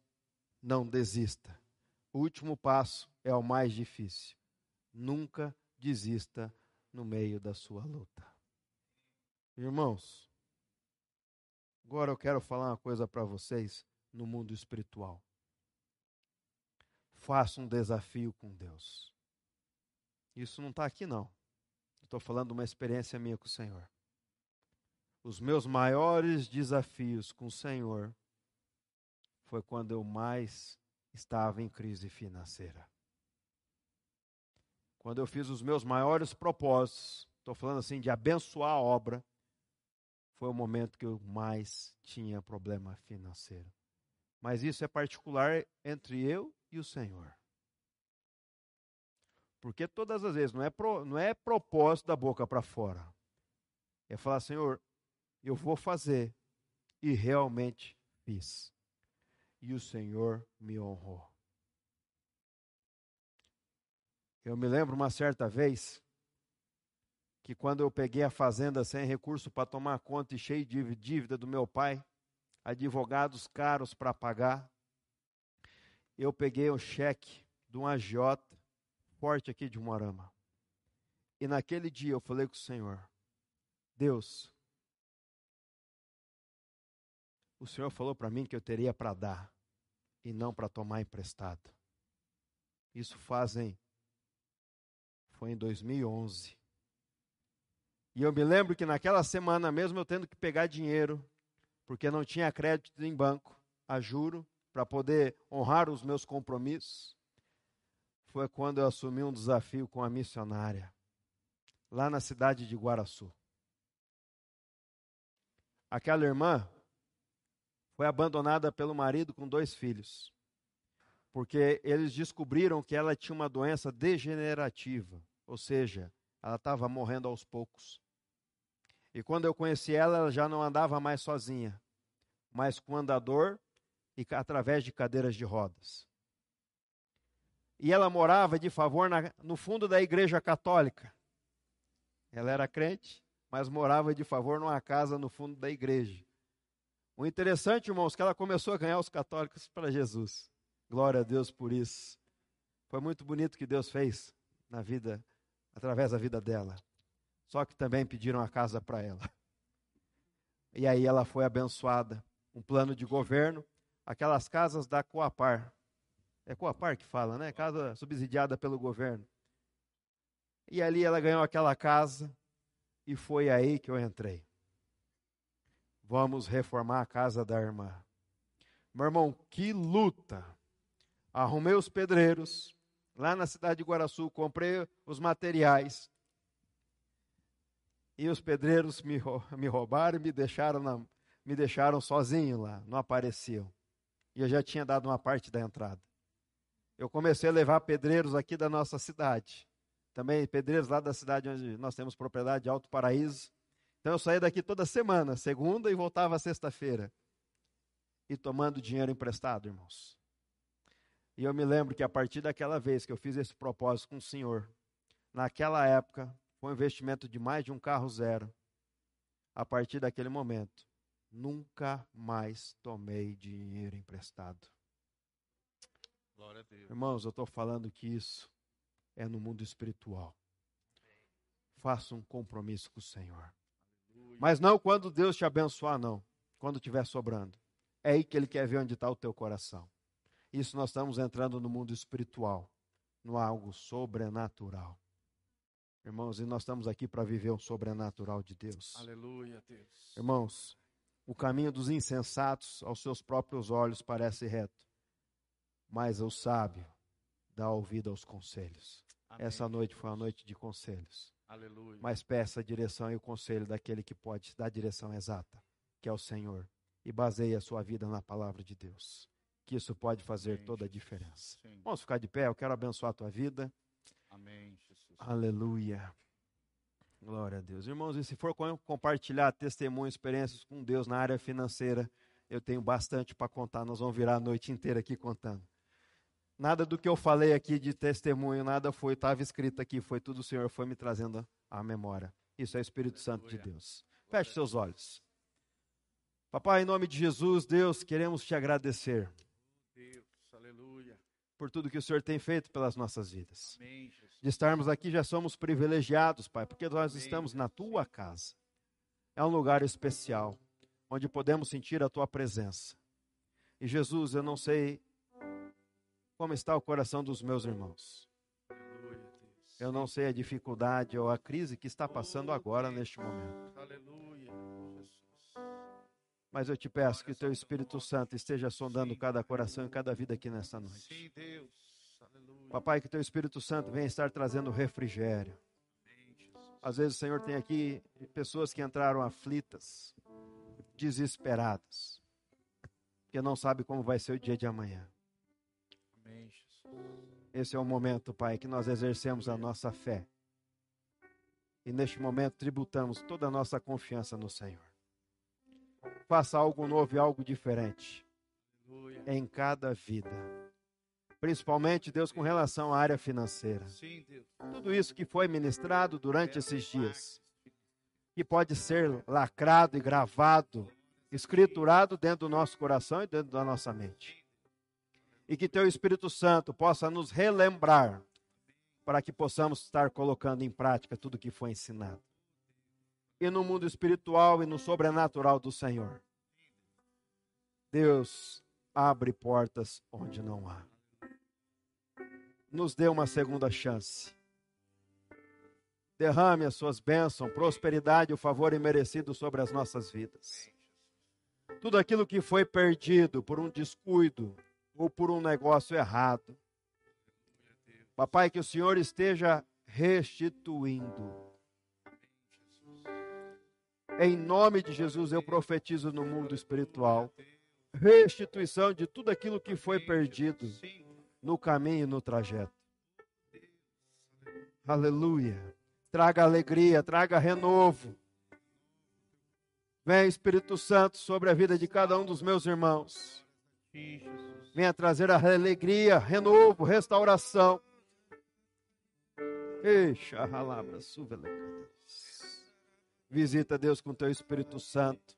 Speaker 1: não desista. O último passo é o mais difícil. Nunca desista no meio da sua luta. Irmãos, agora eu quero falar uma coisa para vocês no mundo espiritual. Faça um desafio com Deus. Isso não está aqui, não. Estou falando de uma experiência minha com o Senhor. Os meus maiores desafios com o Senhor foi quando eu mais estava em crise financeira. Quando eu fiz os meus maiores propósitos, estou falando assim de abençoar a obra, foi o momento que eu mais tinha problema financeiro. Mas isso é particular entre eu e o Senhor. Porque todas as vezes não é, pro, não é propósito da boca para fora. É falar, Senhor, eu vou fazer. E realmente fiz. E o Senhor me honrou. Eu me lembro uma certa vez que quando eu peguei a fazenda sem recurso para tomar conta e cheio de dívida do meu pai, advogados caros para pagar, eu peguei o cheque de um agiota forte aqui de Morama. E naquele dia eu falei com o Senhor: Deus, o Senhor falou para mim que eu teria para dar e não para tomar emprestado. Isso fazem foi em 2011. E eu me lembro que naquela semana, mesmo eu tendo que pegar dinheiro, porque não tinha crédito em banco, a juro, para poder honrar os meus compromissos, foi quando eu assumi um desafio com a missionária, lá na cidade de Guaraçu. Aquela irmã foi abandonada pelo marido com dois filhos, porque eles descobriram que ela tinha uma doença degenerativa, ou seja, ela estava morrendo aos poucos. E quando eu conheci ela, ela já não andava mais sozinha, mas com andador e através de cadeiras de rodas. E ela morava de favor na, no fundo da igreja católica. Ela era crente, mas morava de favor numa casa no fundo da igreja. O interessante, irmãos, que ela começou a ganhar os católicos para Jesus. Glória a Deus por isso. Foi muito bonito que Deus fez na vida, através da vida dela. Só que também pediram a casa para ela. E aí ela foi abençoada. Um plano de governo, aquelas casas da Coapar. É Coapar que fala, né? Casa subsidiada pelo governo. E ali ela ganhou aquela casa e foi aí que eu entrei. Vamos reformar a casa da irmã. Meu irmão, que luta! Arrumei os pedreiros lá na cidade de Guaraçu, comprei os materiais, e os pedreiros me, me roubaram e me deixaram, na, me deixaram sozinho lá, não apareciam. E eu já tinha dado uma parte da entrada. Eu comecei a levar pedreiros aqui da nossa cidade. Também pedreiros lá da cidade onde nós temos propriedade de Alto Paraíso. Então eu saía daqui toda semana, segunda, e voltava sexta-feira. E tomando dinheiro emprestado, irmãos. E eu me lembro que a partir daquela vez que eu fiz esse propósito com o Senhor, naquela época, com investimento de mais de um carro zero, a partir daquele momento, nunca mais tomei dinheiro emprestado. Irmãos, eu estou falando que isso é no mundo espiritual. Faça um compromisso com o Senhor. Mas não quando Deus te abençoar, não. Quando estiver sobrando. É aí que Ele quer ver onde está o teu coração. Isso nós estamos entrando no mundo espiritual, no algo sobrenatural. Irmãos, e nós estamos aqui para viver o sobrenatural de Deus.
Speaker 2: Aleluia, Deus.
Speaker 1: Irmãos, o caminho dos insensatos aos seus próprios olhos parece reto, mas o sábio dá ouvido aos conselhos.
Speaker 2: Amém,
Speaker 1: Essa noite foi uma noite de conselhos.
Speaker 2: Aleluia.
Speaker 1: Mas peça a direção e o conselho daquele que pode dar a direção exata, que é o Senhor. E baseie a sua vida na palavra de Deus. Que isso pode fazer
Speaker 2: Amém,
Speaker 1: toda a diferença.
Speaker 2: Sim.
Speaker 1: Vamos ficar de pé, eu quero abençoar a tua vida.
Speaker 2: Amém, Jesus.
Speaker 1: Aleluia. Glória a Deus. Irmãos, e se for com- compartilhar testemunhos, experiências com Deus na área financeira, eu tenho bastante para contar. Nós vamos virar a noite inteira aqui contando. Nada do que eu falei aqui de testemunho, nada foi, estava escrito aqui, foi tudo o Senhor foi me trazendo à memória. Isso é o Espírito Santo de. Deus. Feche seus olhos. Papai, em nome de Jesus, Deus, queremos te agradecer
Speaker 2: Deus, aleluia.
Speaker 1: Por tudo que o Senhor tem feito pelas nossas vidas.
Speaker 2: Amém,
Speaker 1: de estarmos aqui, já somos privilegiados, Pai, porque nós
Speaker 2: Amém,
Speaker 1: estamos na
Speaker 2: Jesus.
Speaker 1: tua casa. É um lugar especial, onde podemos sentir a tua presença. E Jesus, eu não sei como está o coração dos meus irmãos. Eu não sei a dificuldade ou a crise que está passando agora neste momento.
Speaker 2: Aleluia.
Speaker 1: Mas eu te peço que o teu Espírito Santo esteja sondando cada coração e cada vida aqui nesta noite. Papai, que teu Espírito Santo venha estar trazendo refrigério. Às vezes o Senhor tem aqui pessoas que entraram aflitas, desesperadas, porque não sabe como vai ser o dia de amanhã.
Speaker 2: Amém, Jesus.
Speaker 1: Esse é o momento, Pai, que nós exercemos a nossa fé. E neste momento tributamos toda a nossa confiança no Senhor. Faça algo novo e algo diferente
Speaker 2: Aleluia.
Speaker 1: em cada vida. Principalmente, Deus, com relação à área financeira.
Speaker 2: Sim.
Speaker 1: Tudo isso que foi ministrado durante esses dias. que pode ser lacrado e gravado, escriturado dentro do nosso coração e dentro da nossa mente. E que teu Espírito Santo possa nos relembrar para que possamos estar colocando em prática tudo que foi ensinado. E no mundo espiritual e no sobrenatural do Senhor. Deus abre portas onde não há. Nos dê uma segunda chance derrame as suas bênçãos, prosperidade e o favor imerecido sobre as nossas vidas. Tudo aquilo que foi perdido por um descuido ou por um negócio errado. Papai, que o Senhor esteja restituindo. Em nome de Jesus, eu profetizo no mundo espiritual restituição de tudo aquilo que foi perdido no caminho e no trajeto. Aleluia. Traga alegria, traga renovo. Vem, Espírito Santo, sobre a vida de cada um dos meus irmãos. Venha trazer a alegria, renovo, restauração. Eixa, ralabra, suvelecadas. Visita Deus com teu Espírito Santo.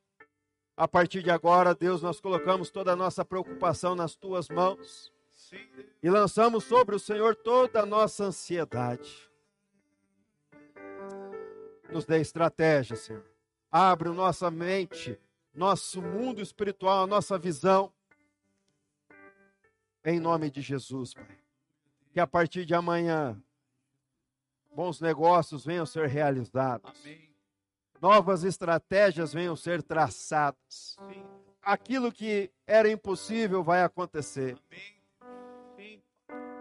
Speaker 1: A partir de agora, Deus, nós colocamos toda a nossa preocupação nas tuas mãos e lançamos sobre o Senhor toda a nossa ansiedade. Nos dê estratégia, Senhor. Abre nossa mente, nosso mundo espiritual, a nossa visão. Em nome de Jesus, Pai. Que a partir de amanhã, bons negócios venham a ser realizados.
Speaker 2: Amém.
Speaker 1: Novas estratégias venham ser traçadas.
Speaker 2: Sim.
Speaker 1: Aquilo que era impossível vai acontecer.
Speaker 2: Sim.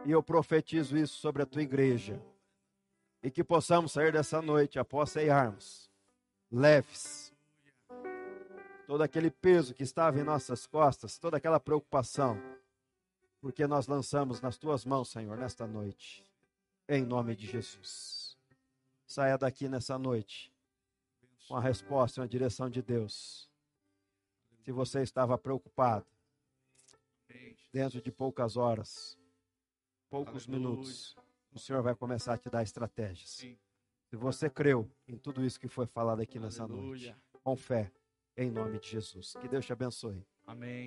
Speaker 1: E eu profetizo isso sobre a tua igreja. E que possamos sair dessa noite após ceiarmos, leves. Todo aquele peso que estava em nossas costas, toda aquela preocupação, porque nós lançamos nas tuas mãos, Senhor, nesta noite, em nome de Jesus. Saia daqui nessa noite com a resposta e uma direção de Deus. Se você estava preocupado, dentro de poucas horas, poucos
Speaker 2: Aleluia.
Speaker 1: minutos, o Senhor vai começar a te dar estratégias.
Speaker 2: Sim.
Speaker 1: Se você creu em tudo isso que foi falado aqui nessa
Speaker 2: Aleluia.
Speaker 1: noite, com fé, em nome de Jesus. Que Deus te abençoe.
Speaker 2: Amém.